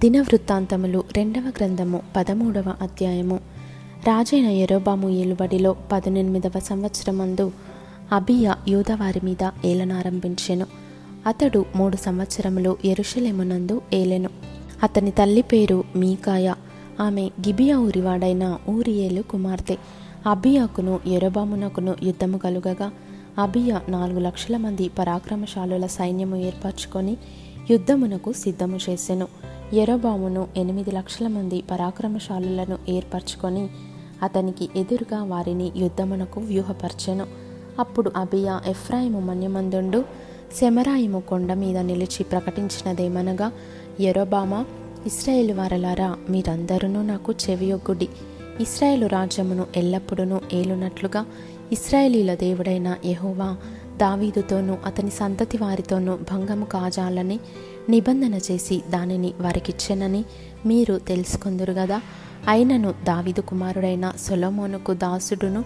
దినవృత్తాంతములు రెండవ గ్రంథము పదమూడవ అధ్యాయము. రాజైన ఎరోబాము ఏలుబడిలో పదునెనిమిదవ సంవత్సరమందు అబియా యూదవారి మీద ఏలనారంభించెను. అతడు మూడు సంవత్సరములు ఎరుషలేమునందు ఏలెను. అతని తల్లి పేరు మీకాయ. ఆమె గిబియా ఊరివాడైన ఊరియేలు కుమార్తె. అబియాకును ఎరోబామునకును యుద్ధము కలుగగా అబియా నాలుగు లక్షల మంది పరాక్రమశాలుల సైన్యము ఏర్పరచుకొని యుద్ధమునకు సిద్ధము చేసెను. ఎరోబామును ఎనిమిది లక్షల మంది పరాక్రమశాలులను ఏర్పరచుకొని అతనికి ఎదురుగా వారిని యుద్ధమునకు వ్యూహపరచెను. అప్పుడు అబియా ఎఫ్రాయిము మన్యమందుండు శమరాయిము కొండ మీద నిలిచి ప్రకటించినదేమనగా ఎరోబామా ఇస్రాయేలు వారలారా మీరందరూ నాకు చెవియొగ్గుడి. ఇస్రాయేలు రాజ్యమును ఎల్లప్పుడూ ఏలునట్లుగా ఇస్రాయేలీల దేవుడైన యహోవా దావీదుతోనూ అతని సంతతి వారితోనూ భంగము కాజాలని నిబంధన చేసి దానిని వారికిచ్చెనని మీరు తెలుసుకుందరు గదా. అయినను దావీదు కుమారుడైన సొలమోనుకు దాసుడును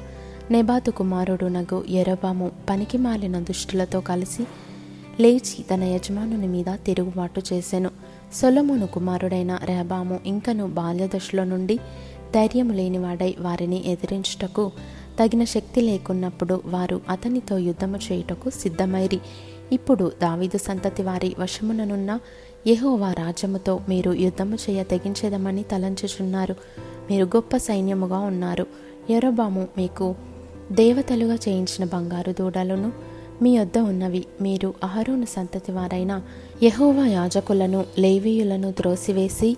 నెబాతు కుమారుడునగు ఎరబాము పనికిమాలిన దుష్టులతో కలిసి లేచి తన యజమానుని మీద తిరుగుబాటు చేశాను సొలమోను కుమారుడైన రెహబాము ఇంకను బాల్యదశలో నుండి ధైర్యం లేనివాడై వారిని ఎదిరించుటకు తగిన శక్తి లేకున్నప్పుడు వారు అతనితో యుద్ధము చేయుటకు సిద్ధమైరి. ఇప్పుడు దావీదు సంతతి వారి వశముననున్న యహోవా రాజ్యముతో మీరు యుద్ధము చేయ తెగించేదమని తలంచుచున్నారు. మీరు గొప్ప సైన్యముగా ఉన్నారు. ఎరోబాము మీకు దేవతలుగా చేయించిన బంగారు దూడలను మీ వద్ద ఉన్నవి. మీరు అహరోను సంతతి వారైన యహోవా యాజకులను లేవీయులను త్రోసివేసి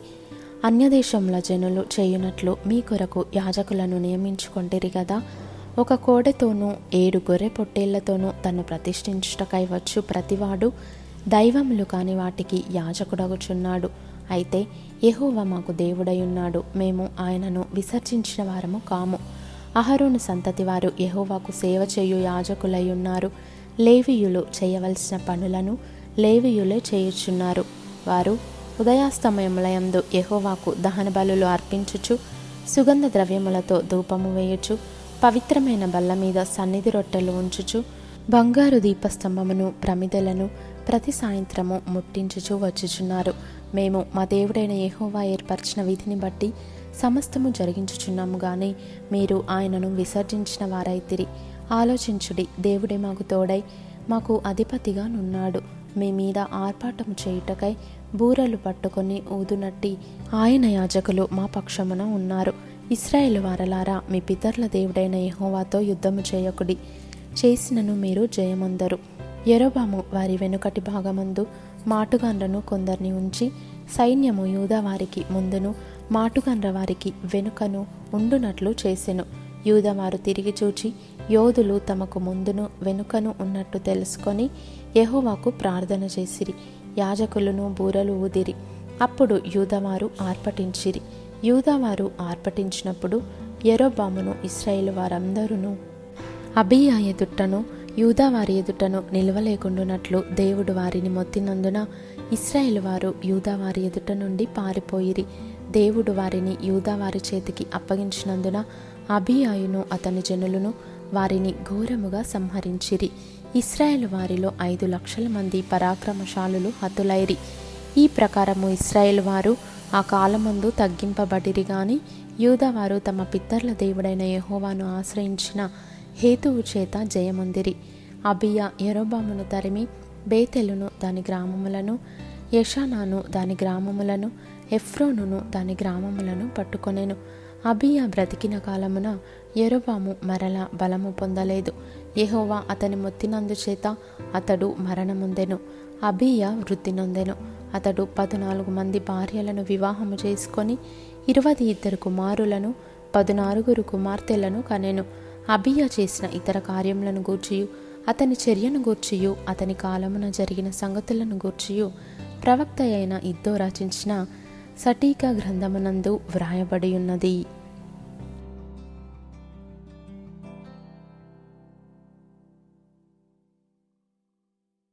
అన్యదేశముల జనులు చేయునట్లు మీ కొరకు యాజకులను నియమించుకొంటిరి కదా ఒక కోడెతోనూ ఏడు గొర్రె పొట్టేళ్ళతోనూ తను ప్రతిష్ఠించుటకై వచ్చు ప్రతివాడు దైవములు కాని వాటికి యాజకుడగుచున్నాడు. అయితే యెహోవా మాకు దేవుడయున్నాడు మేము ఆయనను విసర్జించిన వారము కాము. అహరోను సంతతి వారు యహోవాకు సేవ చేయు యాజకులై ఉన్నారు లేవీయులు చేయవలసిన పనులను లేవియులే చేయుచున్నారు. వారు ఉదయాస్తమయములయందు యహోవాకు దహన బలులు అర్పించుచు సుగంధ ద్రవ్యములతో ధూపము వేయుచు పవిత్రమైన బల్ల మీద సన్నిధి రొట్టెలు ఉంచుచు బంగారు దీపస్తంభమును ప్రమిదలను ప్రతి సాయంత్రము ముట్టించుచు వచ్చుచున్నారు. మేము మా దేవుడైన యహోవా ఏర్పరిచిన విధిని బట్టి సమస్తము జరిగించుచున్నాము గాని మీరు ఆయనను విసర్జించిన వారైతిరి. ఆలోచించుడి దేవుడే మాకు తోడై మాకు అధిపతిగా నున్నాడు. మీ మీద ఆర్పాటము చేయుటకై బూరలు పట్టుకొని ఊదునట్టి ఆయన యాజకులు మా పక్షమున ఉన్నారు. ఇస్రాయేల్ వారలారా మీ పితరుల దేవుడైన యహోవాతో యుద్ధము చేయకుడి. చేసినను మీరు జయమందరు. ఎరోబాము వారి వెనుకటి భాగమందు మాటుగాండ్రను కొందరిని ఉంచి సైన్యము యూదా వారికి ముందును మాటుగాండ్ర వారికి వెనుకను ఉండునట్లు చేసెను. యూదవారు తిరిగి చూచి యోధులు తమకు ముందును వెనుకను ఉన్నట్టు తెలుసుకొని యహోవాకు ప్రార్థన చేసిరి. యాజకులను బూరలు ఊదిరి. అప్పుడు యూదవారు ఆర్పటించిరి. యూదావారు ఆర్పటించినప్పుడు ఎరోబామును ఇస్రాయేల్ వారందరూ అబియా ఎదుటను యూదా వారి ఎదుటను నిలవలేకుండునట్లు దేవుడు వారిని మొత్తినందున ఇస్రాయేల్ వారు యూదా వారి ఎదుట నుండి పారిపోయిరి. దేవుడు వారిని యూదా వారి చేతికి అప్పగించినందున అబియాయును అతని జనులను వారిని ఘోరముగా సంహరించిరి. ఇస్రాయేల్ వారిలో ఐదు లక్షల మంది పరాక్రమశాలులు హతులైరి. ఈ ప్రకారము ఇస్రాయేల్ వారు ఆ కాలమందు తగ్గింపబడిరి గాని యూదవారు తమ పిత్తర్ల దేవుడైన యహోవాను ఆశ్రయించిన హేతువు చేత జయముందిరి. అబియా ఎరోబామును తరిమి బేతెలును దాని గ్రామములను యషానాను దాని గ్రామములను ఎఫ్రోనును దాని గ్రామములను పట్టుకొనెను. అబియా బ్రతికిన కాలమున ఎరోబాము మరలా బలము పొందలేదు. యహోవా అతని మొత్తినందు చేత అతడు మరణముందెను. అబియా వృద్ధి నొందెను. అతడు పద్నాలుగు మంది భార్యలను వివాహము చేసుకొని ఇరవై ఇద్దరు కుమారులను పదునారుగురు కుమార్తెలను కనెను. అబియా చేసిన ఇతర కార్యములను గూర్చియు అతని చర్యను గూర్చియు అతని కాలమున జరిగిన సంగతులను గూర్చియు. ప్రవక్త అయిన ఇద్దో రచించిన సటీక గ్రంథమునందు వ్రాయబడి ఉన్నది